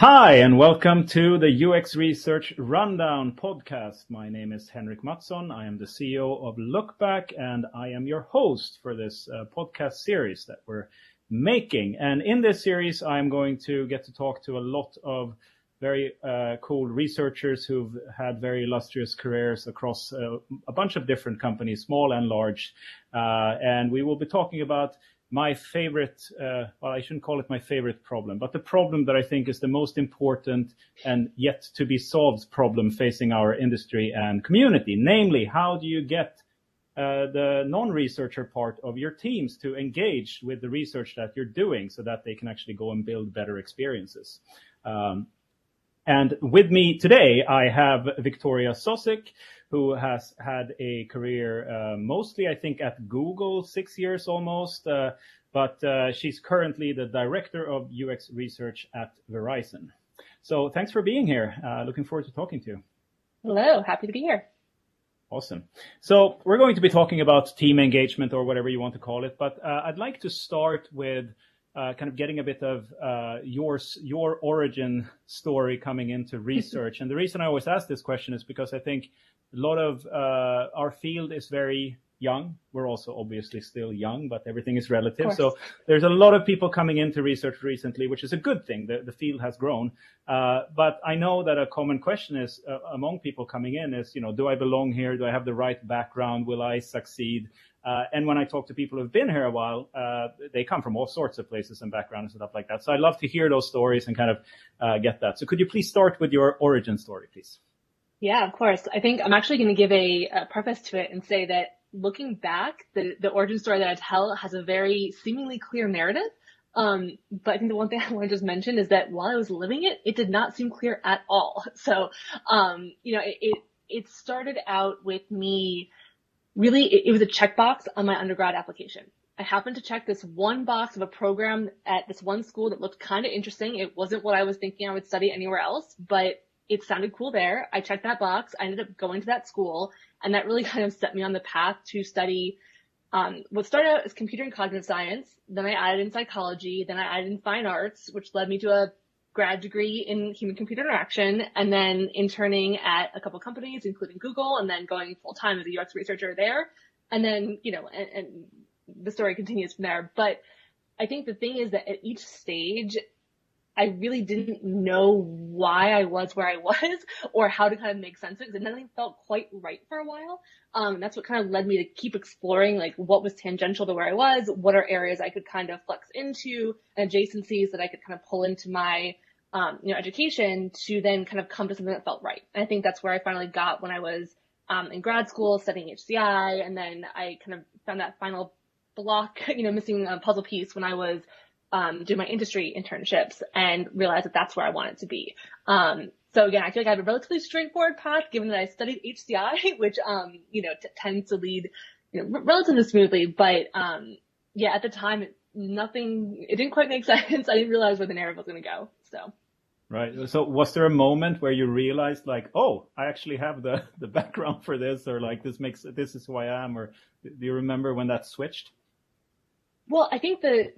Hi, and welcome to the UX Research Rundown podcast. My name is Henrik Mattsson. I am the CEO of Lookback, and I am your host for this uh, podcast series that we're making. And in this series, I'm going to get to talk to a lot of very uh, cool researchers who've had very illustrious careers across uh, a bunch of different companies, small and large. Uh, and we will be talking about my favorite, uh, well, I shouldn't call it my favorite problem, but the problem that I think is the most important and yet to be solved problem facing our industry and community. Namely, how do you get uh, the non-researcher part of your teams to engage with the research that you're doing so that they can actually go and build better experiences. Um, and with me today, I have Victoria Sosik, who has had a career uh, mostly, I think, at Google, six years almost. Uh, but uh, she's currently the director of UX research at Verizon. So thanks for being here. Uh, looking forward to talking to you. Hello, happy to be here. Awesome. So we're going to be talking about team engagement or whatever you want to call it, but uh, I'd like to start with uh, kind of getting a bit of uh, your your origin story coming into research. and the reason I always ask this question is because I think a lot of uh, our field is very young. We're also obviously still young, but everything is relative. So there's a lot of people coming into research recently, which is a good thing. The, the field has grown. Uh, but I know that a common question is uh, among people coming in is, you know, do I belong here? Do I have the right background? Will I succeed? Uh, and when I talk to people who've been here a while, uh, they come from all sorts of places and backgrounds and stuff like that. So I'd love to hear those stories and kind of uh, get that. So could you please start with your origin story, please? Yeah, of course. I think I'm actually going to give a, a preface to it and say that looking back, the, the origin story that I tell has a very seemingly clear narrative. Um, but I think the one thing I want to just mention is that while I was living it, it did not seem clear at all. So, um, you know, it, it, it started out with me really, it, it was a checkbox on my undergrad application. I happened to check this one box of a program at this one school that looked kind of interesting. It wasn't what I was thinking I would study anywhere else, but it sounded cool there. I checked that box. I ended up going to that school and that really kind of set me on the path to study um, what started out as computer and cognitive science. Then I added in psychology. Then I added in fine arts, which led me to a grad degree in human computer interaction and then interning at a couple companies, including Google, and then going full time as a UX researcher there. And then, you know, and, and the story continues from there. But I think the thing is that at each stage, I really didn't know why I was where I was or how to kind of make sense of it because nothing felt quite right for a while. Um, that's what kind of led me to keep exploring like what was tangential to where I was, what are areas I could kind of flex into, and adjacencies that I could kind of pull into my um, you know, education to then kind of come to something that felt right. And I think that's where I finally got when I was um, in grad school studying HCI, and then I kind of found that final block, you know, missing a puzzle piece when I was um, doing my industry internships and realized that that's where I wanted to be. Um, so again, I feel like I have a relatively straightforward path given that I studied HCI, which, um, you know, t- tends to lead, you know, relatively smoothly. But, um, yeah, at the time, nothing, it didn't quite make sense. I didn't realize where the narrative was going to go. So. Right. So was there a moment where you realized like, oh, I actually have the, the background for this or like this makes, this is who I am or do you remember when that switched? Well, I think the,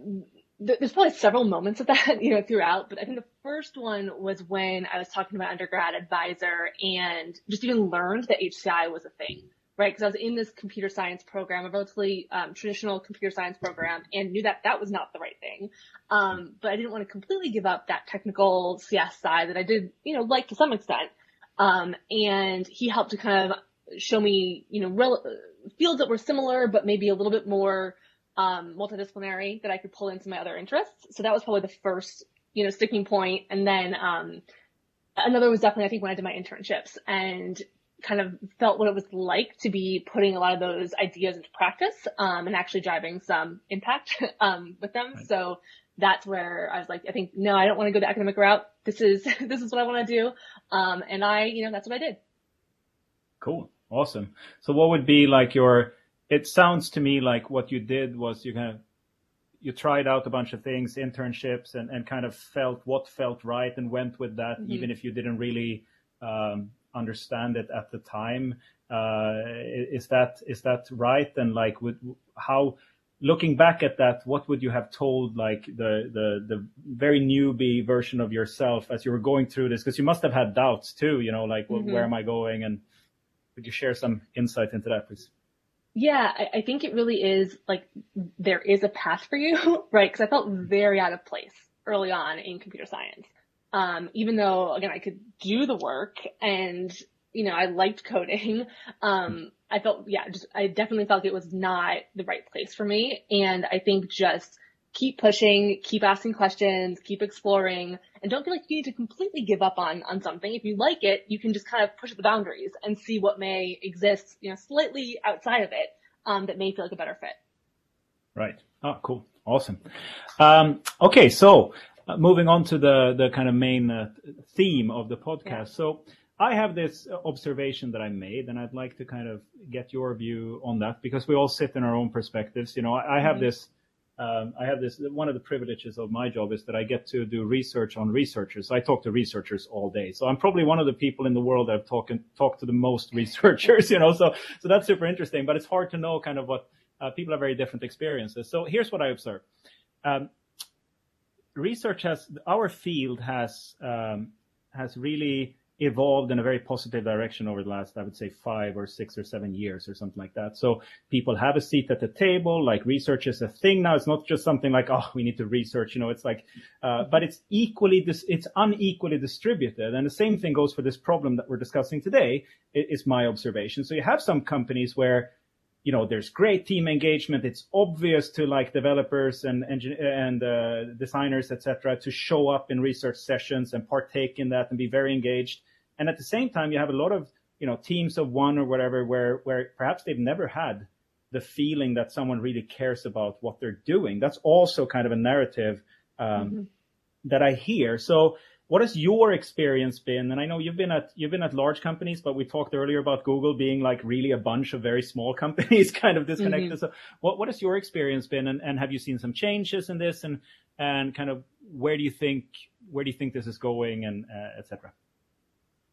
there's probably several moments of that, you know, throughout, but I think the first one was when I was talking to my undergrad advisor and just even learned that HCI was a thing, right? Because I was in this computer science program, a relatively um, traditional computer science program, and knew that that was not the right thing. Um, but I didn't want to completely give up that technical CS side that I did, you know, like to some extent. Um, and he helped to kind of show me, you know, rel- fields that were similar, but maybe a little bit more um, multidisciplinary that I could pull into my other interests. So that was probably the first, you know, sticking point. And then, um, another was definitely, I think, when I did my internships and kind of felt what it was like to be putting a lot of those ideas into practice, um, and actually driving some impact, um, with them. Right. So that's where I was like, I think, no, I don't want to go the academic route. This is, this is what I want to do. Um, and I, you know, that's what I did. Cool. Awesome. So what would be like your, it sounds to me like what you did was you kind of you tried out a bunch of things, internships, and, and kind of felt what felt right and went with that, mm-hmm. even if you didn't really um, understand it at the time. Uh, is that is that right? And like, with, how looking back at that, what would you have told like the the the very newbie version of yourself as you were going through this? Because you must have had doubts too, you know, like mm-hmm. where am I going? And could you share some insight into that, please? Yeah, I, I think it really is like there is a path for you, right? Because I felt very out of place early on in computer science. Um, even though again I could do the work and you know I liked coding, um, I felt, yeah, just, I definitely felt it was not the right place for me. And I think just keep pushing, keep asking questions, keep exploring, and don't feel like you need to completely give up on, on something. If you like it, you can just kind of push the boundaries and see what may exist, you know, slightly outside of it, um, that may feel like a better fit. Right. Oh, cool. Awesome. Um, okay. So, uh, moving on to the, the kind of main uh, theme of the podcast. Yeah. So, I have this observation that I made, and I'd like to kind of get your view on that because we all sit in our own perspectives. You know, I, I have mm-hmm. this, um, I have this, one of the privileges of my job is that I get to do research on researchers. I talk to researchers all day. So I'm probably one of the people in the world that have talked, talked to the most researchers, you know, so, so that's super interesting, but it's hard to know kind of what, uh, people have very different experiences. So here's what I observe. Um, research has, our field has, um, has really evolved in a very positive direction over the last, I would say, five or six or seven years or something like that. So people have a seat at the table, like research is a thing now. It's not just something like, oh, we need to research, you know, it's like, uh, but it's equally, dis- it's unequally distributed. And the same thing goes for this problem that we're discussing today, is my observation. So you have some companies where, you know, there's great team engagement. It's obvious to like developers and and uh, designers, etc., to show up in research sessions and partake in that and be very engaged. And at the same time, you have a lot of, you know, teams of one or whatever where, where perhaps they've never had the feeling that someone really cares about what they're doing. That's also kind of a narrative, um, mm-hmm. that I hear. So what has your experience been? And I know you've been at, you've been at large companies, but we talked earlier about Google being like really a bunch of very small companies kind of disconnected. Mm-hmm. So what, what has your experience been? And, and have you seen some changes in this and, and kind of where do you think, where do you think this is going and, uh, et cetera?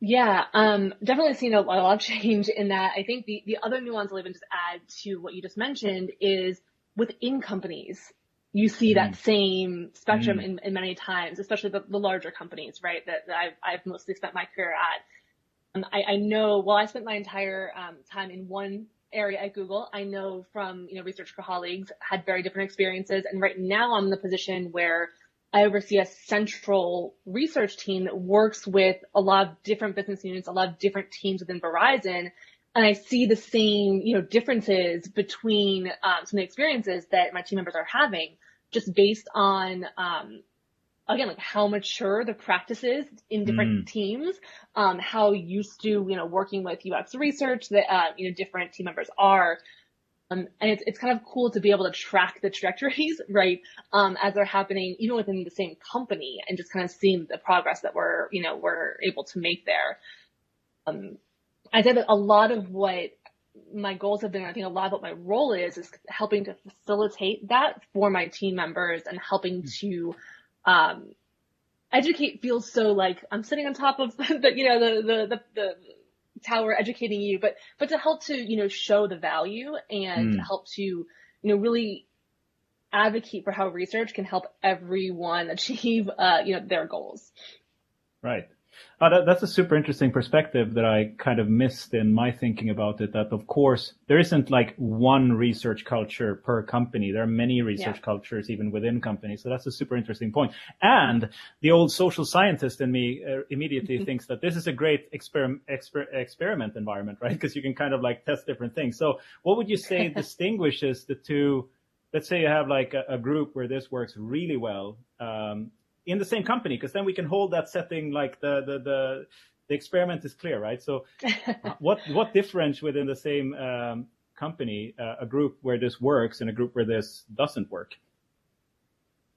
Yeah, um, definitely seen a, a, lot of change in that. I think the, the other nuance I'll even just add to what you just mentioned is within companies, you see mm. that same spectrum mm. in, in many times, especially the, the larger companies, right? That, that I've, I've mostly spent my career at. Um, I, I know, well, I spent my entire um, time in one area at Google. I know from, you know, research colleagues had very different experiences. And right now I'm in the position where I oversee a central research team that works with a lot of different business units, a lot of different teams within Verizon. And I see the same, you know, differences between um, some of the experiences that my team members are having just based on, um, again, like how mature the practices in different mm. teams, um, how used to, you know, working with UX research that, uh, you know, different team members are. Um, and it's, it's kind of cool to be able to track the trajectories, right? Um, as they're happening even within the same company and just kind of seeing the progress that we're, you know, we're able to make there. Um, I said that a lot of what my goals have been, I think a lot of what my role is, is helping to facilitate that for my team members and helping hmm. to, um, educate feels so like I'm sitting on top of the, you know, the, the, the, the tower educating you, but, but to help to, you know, show the value and mm. help to, you know, really advocate for how research can help everyone achieve, uh, you know, their goals. Right. Uh, that, that's a super interesting perspective that I kind of missed in my thinking about it. That of course there isn't like one research culture per company. There are many research yeah. cultures even within companies. So that's a super interesting point. And the old social scientist in me uh, immediately thinks that this is a great exper- exper- experiment environment, right? Because you can kind of like test different things. So what would you say distinguishes the two? Let's say you have like a, a group where this works really well. Um, in the same company because then we can hold that setting like the the the, the experiment is clear, right? So what what difference within the same um, company, uh, a group where this works and a group where this doesn't work?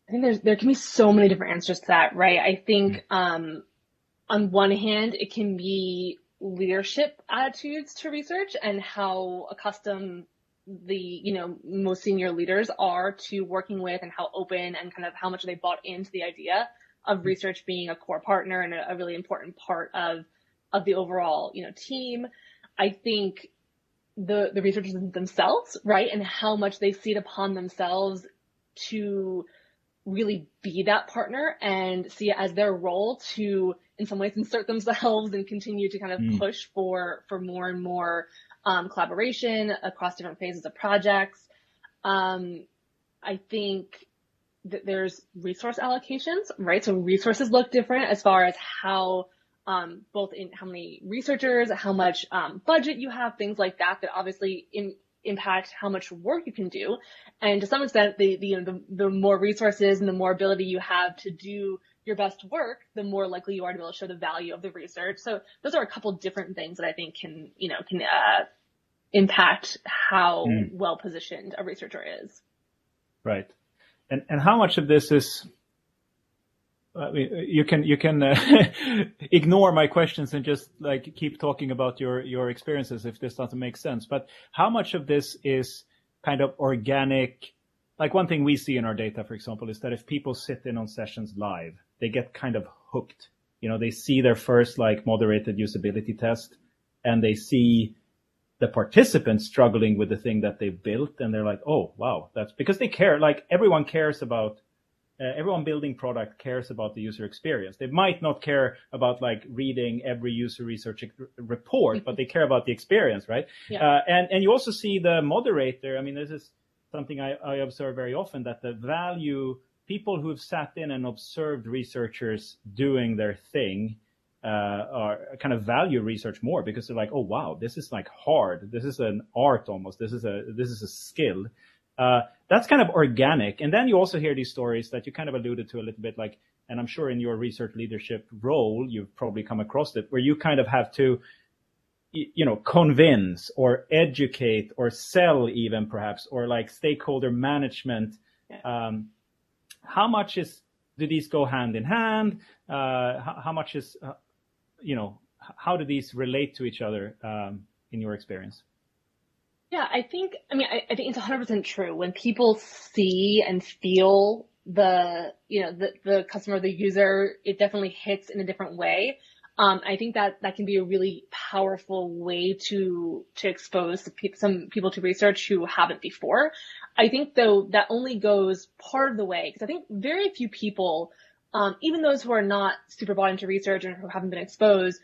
I think there's there can be so many different answers to that, right? I think mm-hmm. um, on one hand, it can be leadership attitudes to research and how accustomed the, you know, most senior leaders are to working with and how open and kind of how much they bought into the idea of research being a core partner and a, a really important part of, of the overall, you know, team. I think the, the researchers themselves, right? And how much they see it upon themselves to really be that partner and see it as their role to, in some ways, insert themselves and continue to kind of mm. push for, for more and more, um, collaboration across different phases of projects. Um, I think that there's resource allocations, right? So resources look different as far as how um, both in how many researchers, how much um, budget you have, things like that, that obviously in, impact how much work you can do. And to some extent, the, the, the, the more resources and the more ability you have to do your best work, the more likely you are to be able to show the value of the research. So those are a couple different things that I think can, you know, can, uh, impact how mm. well positioned a researcher is. Right. And, and how much of this is I mean, you can you can uh, ignore my questions and just like keep talking about your your experiences if this doesn't make sense. But how much of this is kind of organic? Like one thing we see in our data, for example, is that if people sit in on sessions live, they get kind of hooked. You know, they see their first like moderated usability test and they see the participants struggling with the thing that they built and they're like, oh, wow, that's because they care. Like everyone cares about uh, everyone building product cares about the user experience. They might not care about like reading every user research report, but they care about the experience, right? Yeah. Uh, and and you also see the moderator. I mean, this is something I, I observe very often that the value people who've sat in and observed researchers doing their thing uh, are kind of value research more because they're like, oh wow, this is like hard. This is an art almost. This is a this is a skill. Uh, that's kind of organic. And then you also hear these stories that you kind of alluded to a little bit like, and I'm sure in your research leadership role, you've probably come across it where you kind of have to, you know, convince or educate or sell even perhaps, or like stakeholder management. Um, how much is, do these go hand in hand? Uh, how, how, much is, uh, you know, how do these relate to each other, um, in your experience? Yeah, I think, I mean, I, I think it's 100% true. When people see and feel the, you know, the, the customer, the user, it definitely hits in a different way. Um, I think that that can be a really powerful way to, to expose some people to research who haven't before. I think though that only goes part of the way because I think very few people, um, even those who are not super bought into research and who haven't been exposed,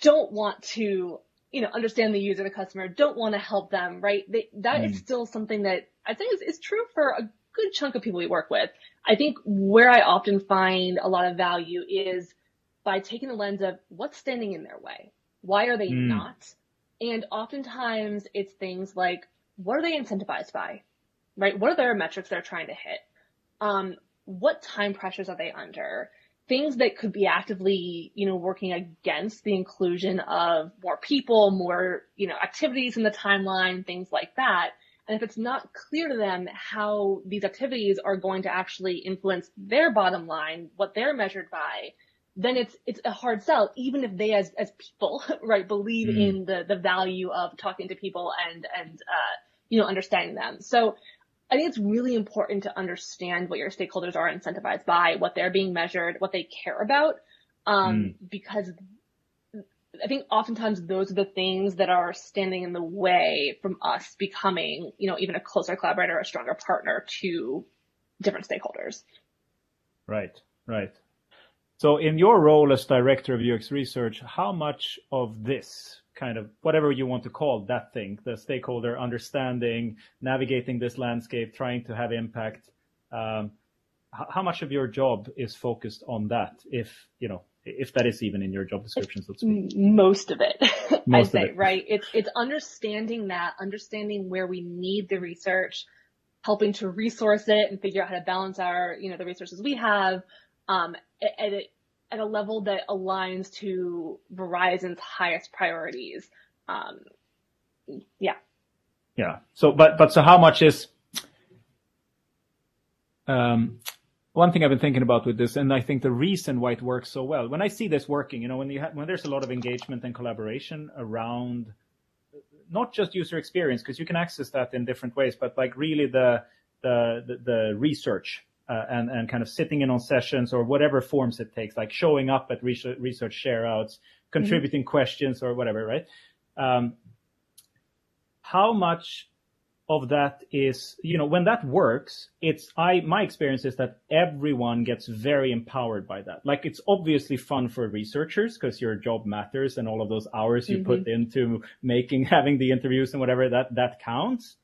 don't want to you know, understand the user, the customer, don't want to help them, right? They, that mm. is still something that I think is, is true for a good chunk of people we work with. I think where I often find a lot of value is by taking the lens of what's standing in their way. Why are they mm. not? And oftentimes it's things like, what are they incentivized by? Right? What are their metrics they're trying to hit? Um, what time pressures are they under? things that could be actively, you know, working against the inclusion of more people, more, you know, activities in the timeline, things like that. And if it's not clear to them how these activities are going to actually influence their bottom line, what they're measured by, then it's it's a hard sell, even if they as as people, right, believe mm. in the the value of talking to people and and uh, you know understanding them. So I think it's really important to understand what your stakeholders are incentivized by, what they're being measured, what they care about, um, mm. because I think oftentimes those are the things that are standing in the way from us becoming, you know, even a closer collaborator, a stronger partner to different stakeholders. Right, right. So in your role as director of UX research, how much of this kind of whatever you want to call that thing, the stakeholder understanding, navigating this landscape, trying to have impact. Um, how much of your job is focused on that? If you know, if that is even in your job description, so to speak. Most of it, Most I'd say, it. right? It's it's understanding that, understanding where we need the research, helping to resource it and figure out how to balance our, you know, the resources we have, um, at, at at a level that aligns to Verizon's highest priorities. Um, yeah. Yeah. So, but, but so how much is, um, one thing I've been thinking about with this, and I think the reason why it works so well, when I see this working, you know, when you ha- when there's a lot of engagement and collaboration around not just user experience, because you can access that in different ways, but like really the the the, the research uh, and and kind of sitting in on sessions or whatever forms it takes, like showing up at research, research share outs, contributing mm-hmm. questions or whatever, right? Um, how much of that is, you know, when that works, it's, I, my experience is that everyone gets very empowered by that. Like it's obviously fun for researchers because your job matters and all of those hours you mm-hmm. put into making, having the interviews and whatever that, that counts.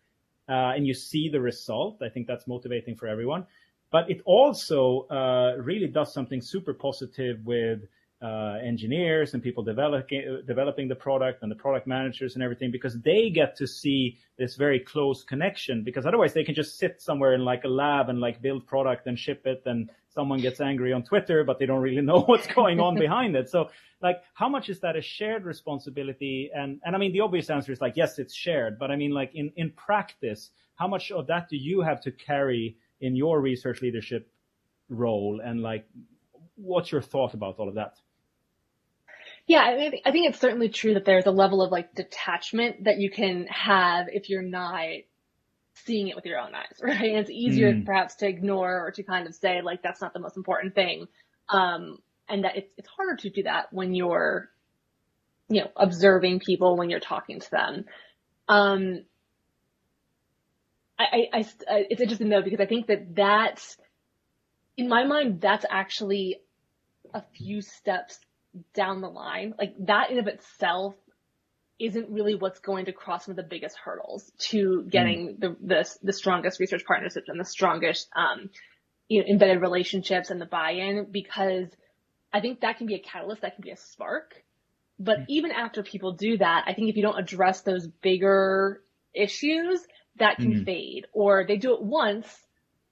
Uh, and you see the result. I think that's motivating for everyone, but it also, uh, really does something super positive with, uh, engineers and people developing developing the product and the product managers and everything because they get to see this very close connection because otherwise they can just sit somewhere in like a lab and like build product and ship it and someone gets angry on Twitter but they don't really know what's going on behind it. So like how much is that a shared responsibility and and I mean the obvious answer is like yes it's shared but I mean like in in practice how much of that do you have to carry in your research leadership role and like what's your thought about all of that? Yeah, I, mean, I think it's certainly true that there's a level of like detachment that you can have if you're not seeing it with your own eyes, right? And it's easier mm. perhaps to ignore or to kind of say like that's not the most important thing. Um, and that it's, it's harder to do that when you're, you know, observing people when you're talking to them. Um, I, I, I, it's interesting though because I think that that's, in my mind, that's actually a few steps down the line, like that in of itself isn't really what's going to cross some of the biggest hurdles to getting mm. the, the, the strongest research partnerships and the strongest um, you know, embedded relationships and the buy-in because I think that can be a catalyst, that can be a spark. But mm. even after people do that, I think if you don't address those bigger issues, that can mm. fade. Or they do it once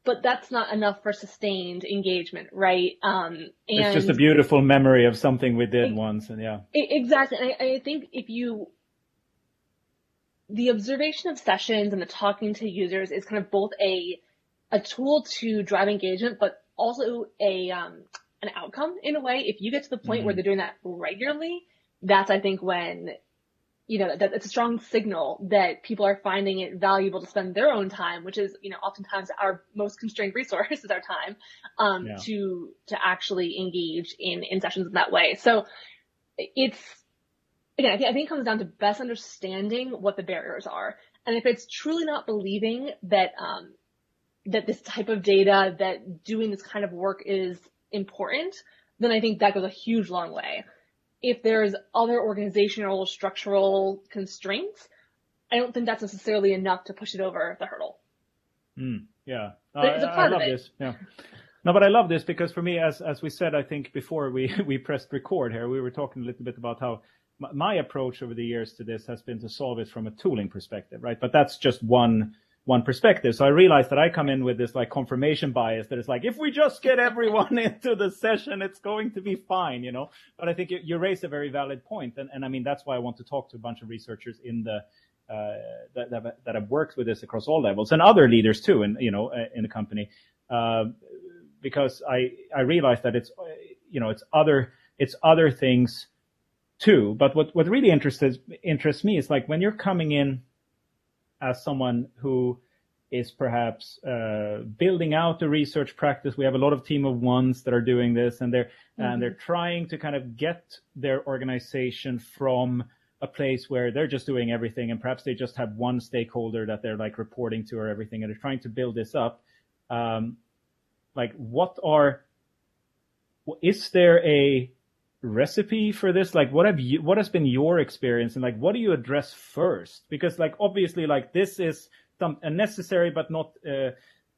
but that's not enough for sustained engagement, right? Um, and it's just a beautiful memory of something we did it, once, and yeah, exactly. And I, I think if you the observation of sessions and the talking to users is kind of both a a tool to drive engagement, but also a um, an outcome in a way. If you get to the point mm-hmm. where they're doing that regularly, that's I think when you know, that it's a strong signal that people are finding it valuable to spend their own time, which is, you know, oftentimes our most constrained resource is our time, um, yeah. to, to actually engage in, in sessions in that way. So it's, again, I think, I think it comes down to best understanding what the barriers are. And if it's truly not believing that, um, that this type of data, that doing this kind of work is important, then I think that goes a huge long way if there's other organizational structural constraints, I don't think that's necessarily enough to push it over the hurdle. Mm, yeah, I, I, love this. Yeah. No, but I love this because for me, as as we said, I think before we we pressed record here, we were talking a little bit about how my approach over the years to this has been to solve it from a tooling perspective, right? But that's just one one perspective. So I realized that I come in with this like confirmation bias that it's like, if we just get everyone into the session, it's going to be fine, you know? But I think you, you raised a very valid point. And, and I mean, that's why I want to talk to a bunch of researchers in the, uh, that, that, that have worked with this across all levels and other leaders too, in, you know, uh, in the company. Uh, because I, I realized that it's, you know, it's other, it's other things too. But what, what really interests, interests me is like when you're coming in, as someone who is perhaps uh, building out a research practice. We have a lot of team of ones that are doing this, and they're mm-hmm. and they're trying to kind of get their organization from a place where they're just doing everything, and perhaps they just have one stakeholder that they're like reporting to or everything, and they're trying to build this up. Um, like, what are is there a recipe for this? Like, what have you, what has been your experience and like, what do you address first? Because like, obviously, like this is some a necessary but not uh,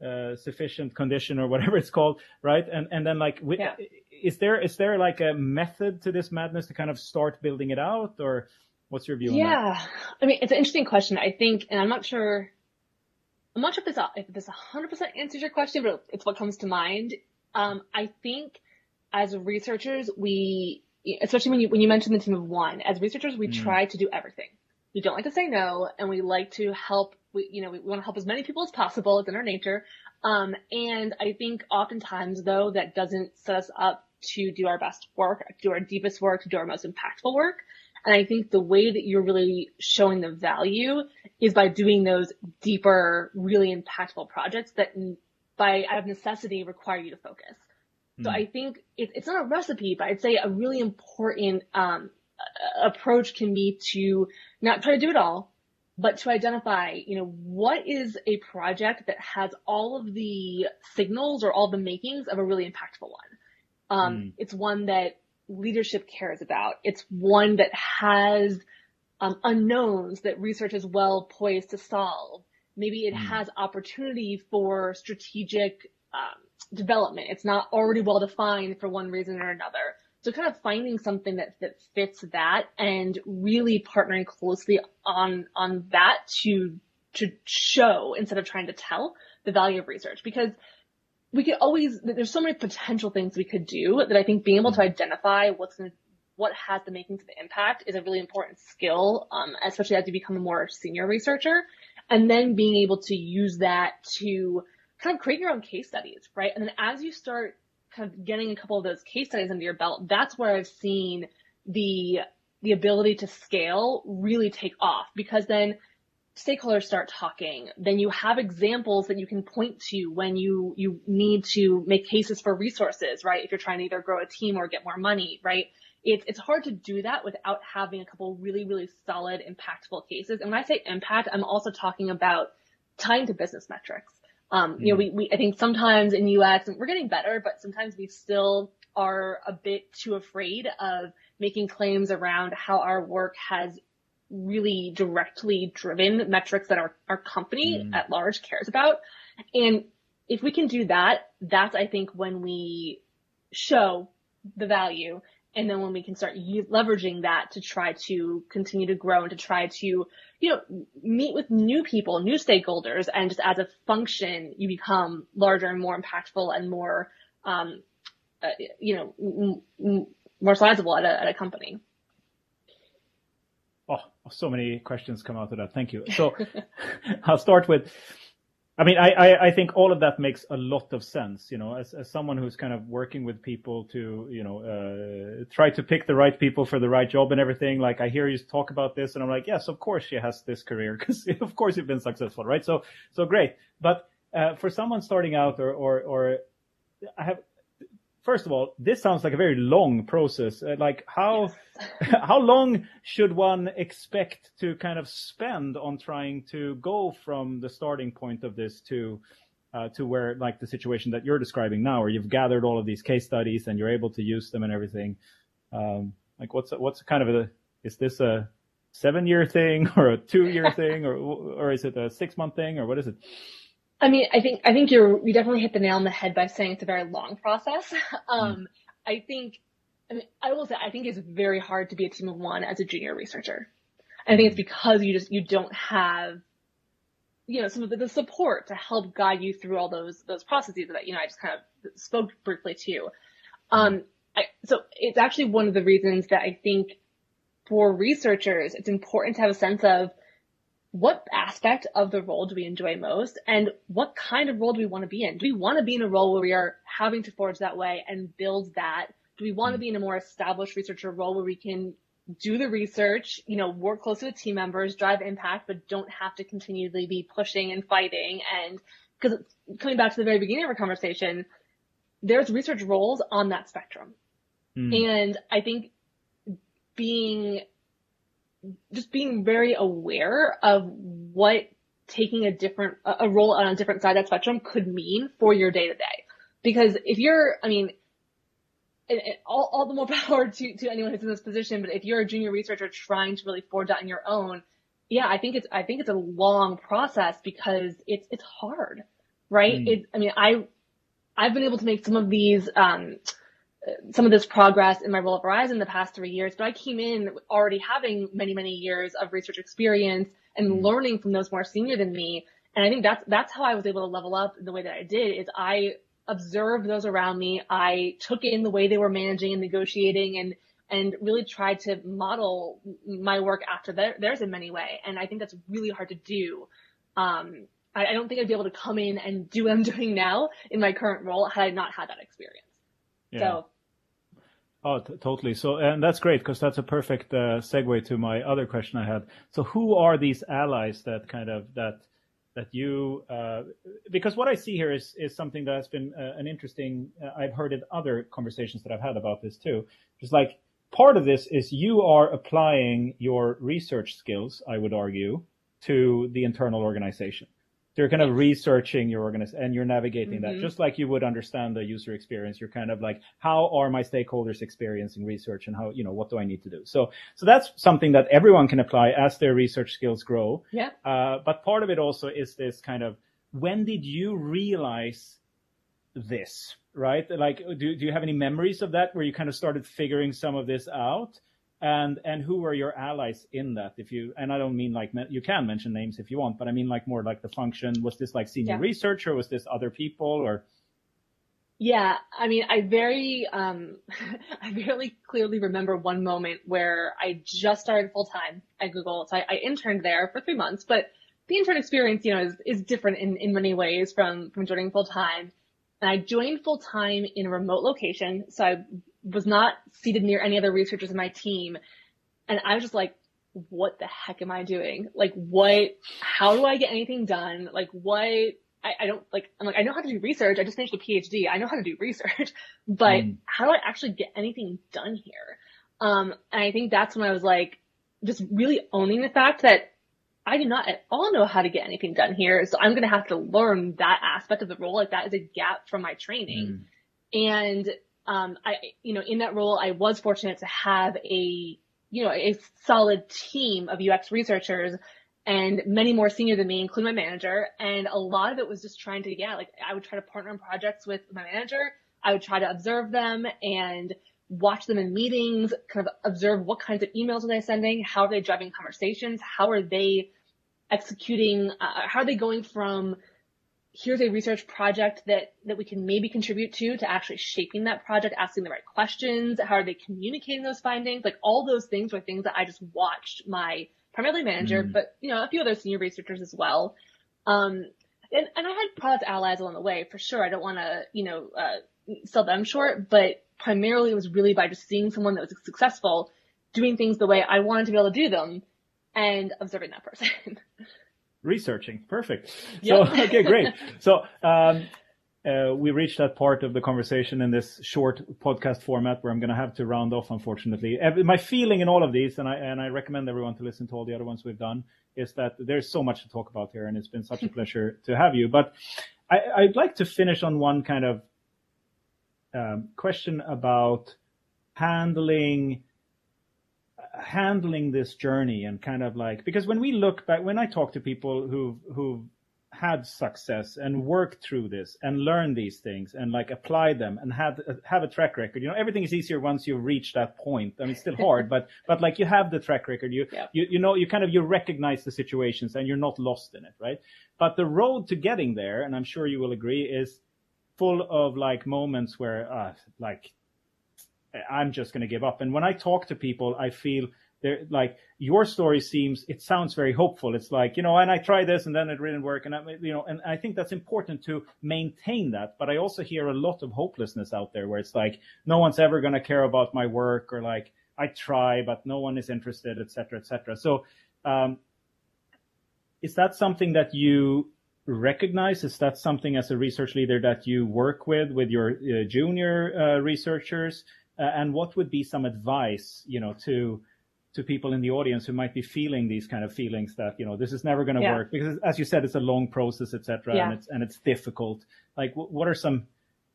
uh, sufficient condition or whatever it's called, right? And and then like, yeah. is there is there like a method to this madness to kind of start building it out, or what's your view? Yeah, I mean, it's an interesting question. I think, and I'm not sure. I'm not sure if this if this 100% answers your question, but it's what comes to mind. Um, I think as researchers, we, especially when you, when you mentioned the team of one, as researchers, we mm. try to do everything. We don't like to say no, and we like to help, we, you know, we want to help as many people as possible. It's in our nature. Um, and I think oftentimes though, that doesn't set us up to do our best work, do our deepest work, to do our most impactful work. And I think the way that you're really showing the value is by doing those deeper, really impactful projects that by out of necessity require you to focus. So mm. I think it, it's not a recipe, but I'd say a really important um, approach can be to not try to do it all, but to identify, you know, what is a project that has all of the signals or all the makings of a really impactful one. Um, mm. It's one that leadership cares about. It's one that has um, unknowns that research is well poised to solve. Maybe it mm. has opportunity for strategic um, development. It's not already well defined for one reason or another. So kind of finding something that, that fits that and really partnering closely on, on that to, to show instead of trying to tell the value of research because we could always, there's so many potential things we could do that I think being able to identify what's going to what has the makings of the impact is a really important skill, um, especially as you become a more senior researcher. And then being able to use that to kind of create your own case studies, right? And then as you start kind of getting a couple of those case studies under your belt, that's where I've seen the the ability to scale really take off because then stakeholders start talking, then you have examples that you can point to when you you need to make cases for resources, right? If you're trying to either grow a team or get more money, right? It's it's hard to do that without having a couple really really solid impactful cases. And when I say impact, I'm also talking about tying to business metrics. Um, you know, we, we, I think sometimes in UX, we're getting better, but sometimes we still are a bit too afraid of making claims around how our work has really directly driven metrics that our, our company mm. at large cares about. And if we can do that, that's, I think, when we show the value and then when we can start leveraging that to try to continue to grow and to try to, you know, meet with new people, new stakeholders, and just as a function, you become larger and more impactful and more, um, uh, you know, m- m- more sizable at a, at a company. Oh, so many questions come out of that. Thank you. So I'll start with, I mean, I, I, I, think all of that makes a lot of sense, you know, as, as someone who's kind of working with people to, you know, uh, try to pick the right people for the right job and everything. Like I hear you talk about this and I'm like, yes, of course she has this career because of course you've been successful, right? So, so great. But, uh, for someone starting out or, or, or I have, first of all, this sounds like a very long process. Uh, like how yes. how long should one expect to kind of spend on trying to go from the starting point of this to uh, to where like the situation that you're describing now, where you've gathered all of these case studies and you're able to use them and everything. Um, like what's what's kind of a is this a seven year thing or a two year thing or or is it a six month thing or what is it? I mean, I think I think you're you definitely hit the nail on the head by saying it's a very long process. Um, mm. I think, I mean, I will say I think it's very hard to be a team of one as a junior researcher. I think it's mm. because you just you don't have, you know, some of the, the support to help guide you through all those those processes that you know I just kind of spoke briefly to. Mm. Um, I, so it's actually one of the reasons that I think for researchers it's important to have a sense of what aspect of the role do we enjoy most and what kind of role do we want to be in? Do we want to be in a role where we are having to forge that way and build that? Do we want to be in a more established researcher role where we can do the research, you know, work closely with team members, drive impact, but don't have to continually be pushing and fighting? And because coming back to the very beginning of our conversation, there's research roles on that spectrum. Mm. And I think being just being very aware of what taking a different, a role on a different side of that spectrum could mean for your day to day. Because if you're, I mean, all, all the more power to, to anyone who's in this position, but if you're a junior researcher trying to really forge that on your own, yeah, I think it's, I think it's a long process because it's, it's hard, right? Mm. It, I mean, I, I've been able to make some of these, um, some of this progress in my role at Verizon the past three years, but I came in already having many, many years of research experience and mm. learning from those more senior than me. And I think that's, that's how I was able to level up the way that I did is I observed those around me. I took in the way they were managing and negotiating and, and really tried to model my work after their, theirs in many way. And I think that's really hard to do. Um, I, I don't think I'd be able to come in and do what I'm doing now in my current role had I not had that experience. Yeah. So Oh, totally. So, and that's great because that's a perfect uh, segue to my other question I had. So, who are these allies that kind of that that you? Uh, because what I see here is is something that has been uh, an interesting. Uh, I've heard in other conversations that I've had about this too. Just like part of this is you are applying your research skills, I would argue, to the internal organization. You're kind of researching your organization and you're navigating mm-hmm. that just like you would understand the user experience. You're kind of like, how are my stakeholders experiencing research and how, you know, what do I need to do? So, so that's something that everyone can apply as their research skills grow. Yeah. Uh, but part of it also is this kind of, when did you realize this, right? Like, do, do you have any memories of that where you kind of started figuring some of this out? And and who are your allies in that? If you and i don't mean like you can mention names if you want but i mean like more like the function. Was this like senior yeah. research or was this other people or? Yeah i mean i very um i very clearly remember one moment where i just started full time at google. So I, I, interned there for three months but the intern experience you know is, is different in, in many ways from from joining full time. And i joined full time in a remote location. So i was not seated near any other researchers in my team. And I was just like, what the heck am I doing? Like what, how do I get anything done? Like what, I, I don't like, I'm like, I know how to do research. I just finished a PhD. I know how to do research, but mm. how do I actually get anything done here? Um, and I think that's when I was like, just really owning the fact that I do not at all know how to get anything done here. So I'm going to have to learn that aspect of the role. Like that is a gap from my training. Mm. And um, I, you know, in that role, I was fortunate to have a, you know, a solid team of UX researchers and many more senior than me, including my manager. And a lot of it was just trying to, yeah, like I would try to partner on projects with my manager. I would try to observe them and watch them in meetings, kind of observe what kinds of emails are they sending? How are they driving conversations? How are they executing? Uh, how are they going from here's a research project that, that we can maybe contribute to, to actually shaping that project, asking the right questions, how are they communicating those findings? Like all those things were things that I just watched my primarily manager, mm. but you know, a few other senior researchers as well. Um, and, and I had product allies along the way for sure. I don't want to, you know, uh, sell them short, but primarily it was really by just seeing someone that was successful doing things the way I wanted to be able to do them and observing that person. researching. Perfect. Yep. So, okay, great. So, um, uh, we reached that part of the conversation in this short podcast format where I'm going to have to round off, unfortunately. My feeling in all of these, and I, and I recommend everyone to listen to all the other ones we've done, is that there's so much to talk about here and it's been such a pleasure to have you. But I, would like to finish on one kind of um, question about handling handling this journey and kind of like because when we look back when I talk to people who've who've had success and worked through this and learned these things and like apply them and have have a track record. You know, everything is easier once you reach that point. I mean, it's still hard, but but like you have the track record. You yeah. you you know you kind of you recognize the situations and you're not lost in it, right? But the road to getting there, and I'm sure you will agree, is full of like moments where uh, like I'm just going to give up. And when I talk to people, I feel they're like your story seems it sounds very hopeful. It's like you know, and I tried this and then it didn't work, and I, you know, and I think that's important to maintain that. But I also hear a lot of hopelessness out there where it's like no one's ever going to care about my work, or like I try but no one is interested, etc., etc. So, um, is that something that you recognize? Is that something as a research leader that you work with with your uh, junior uh, researchers? Uh, and what would be some advice, you know, to to people in the audience who might be feeling these kind of feelings that you know this is never going to yeah. work because as you said it's a long process etc yeah. and it's and it's difficult like what are some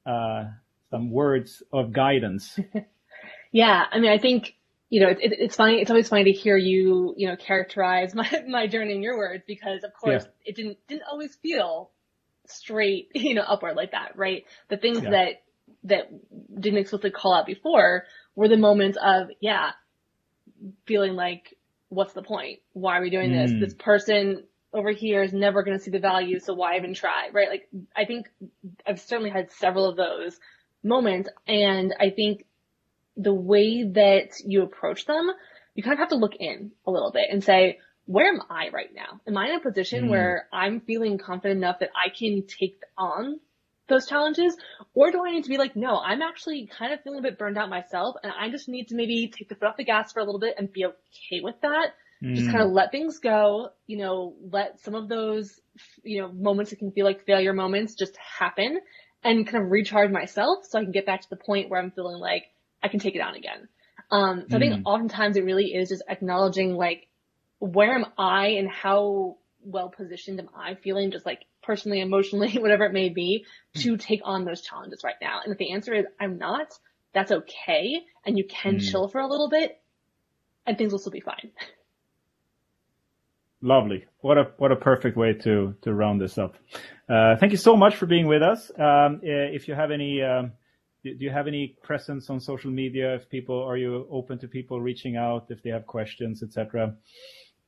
uh some words of guidance yeah i mean i think you know it, it, it's funny it's always funny to hear you you know characterize my my journey in your words because of course yeah. it didn't didn't always feel straight you know upward like that right the things that that didn't explicitly call out before were the moments of, yeah, feeling like, what's the point? Why are we doing mm. this? This person over here is never going to see the value, so why even try, right? Like, I think I've certainly had several of those moments, and I think the way that you approach them, you kind of have to look in a little bit and say, where am I right now? Am I in a position mm. where I'm feeling confident enough that I can take on those challenges? Or do I need to be like, no, I'm actually kind of feeling a bit burned out myself and I just need to maybe take the foot off the gas for a little bit and be okay with that. Mm. Just kind of let things go, you know, let some of those, you know, moments that can feel like failure moments just happen and kind of recharge myself so I can get back to the point where I'm feeling like I can take it on again. Um, so mm. I think mm. oftentimes it really is just acknowledging like where am I and how well positioned am I feeling just like personally, emotionally, whatever it may be to take on those challenges right now? And if the answer is I'm not, that's okay. And you can mm. chill for a little bit and things will still be fine. Lovely. What a what a perfect way to to round this up. Uh, thank you so much for being with us. Um, if you have any, um, do you have any presence on social media? If people are you open to people reaching out if they have questions, etc.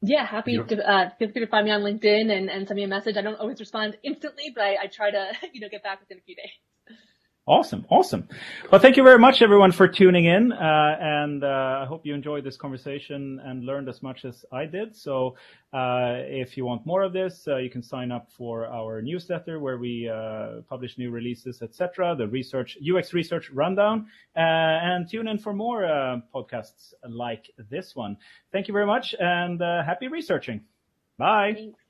Yeah, happy to uh, feel free to find me on LinkedIn and, and send me a message. I don't always respond instantly, but I, I try to you know get back within a few days. Awesome. Awesome. Well, thank you very much everyone for tuning in. Uh, and, uh, I hope you enjoyed this conversation and learned as much as I did. So, uh, if you want more of this, uh, you can sign up for our newsletter where we, uh, publish new releases, etc. The research, UX research rundown, uh, and tune in for more, podcasts like this one. Thank you very much and, happy researching. Bye. Thanks.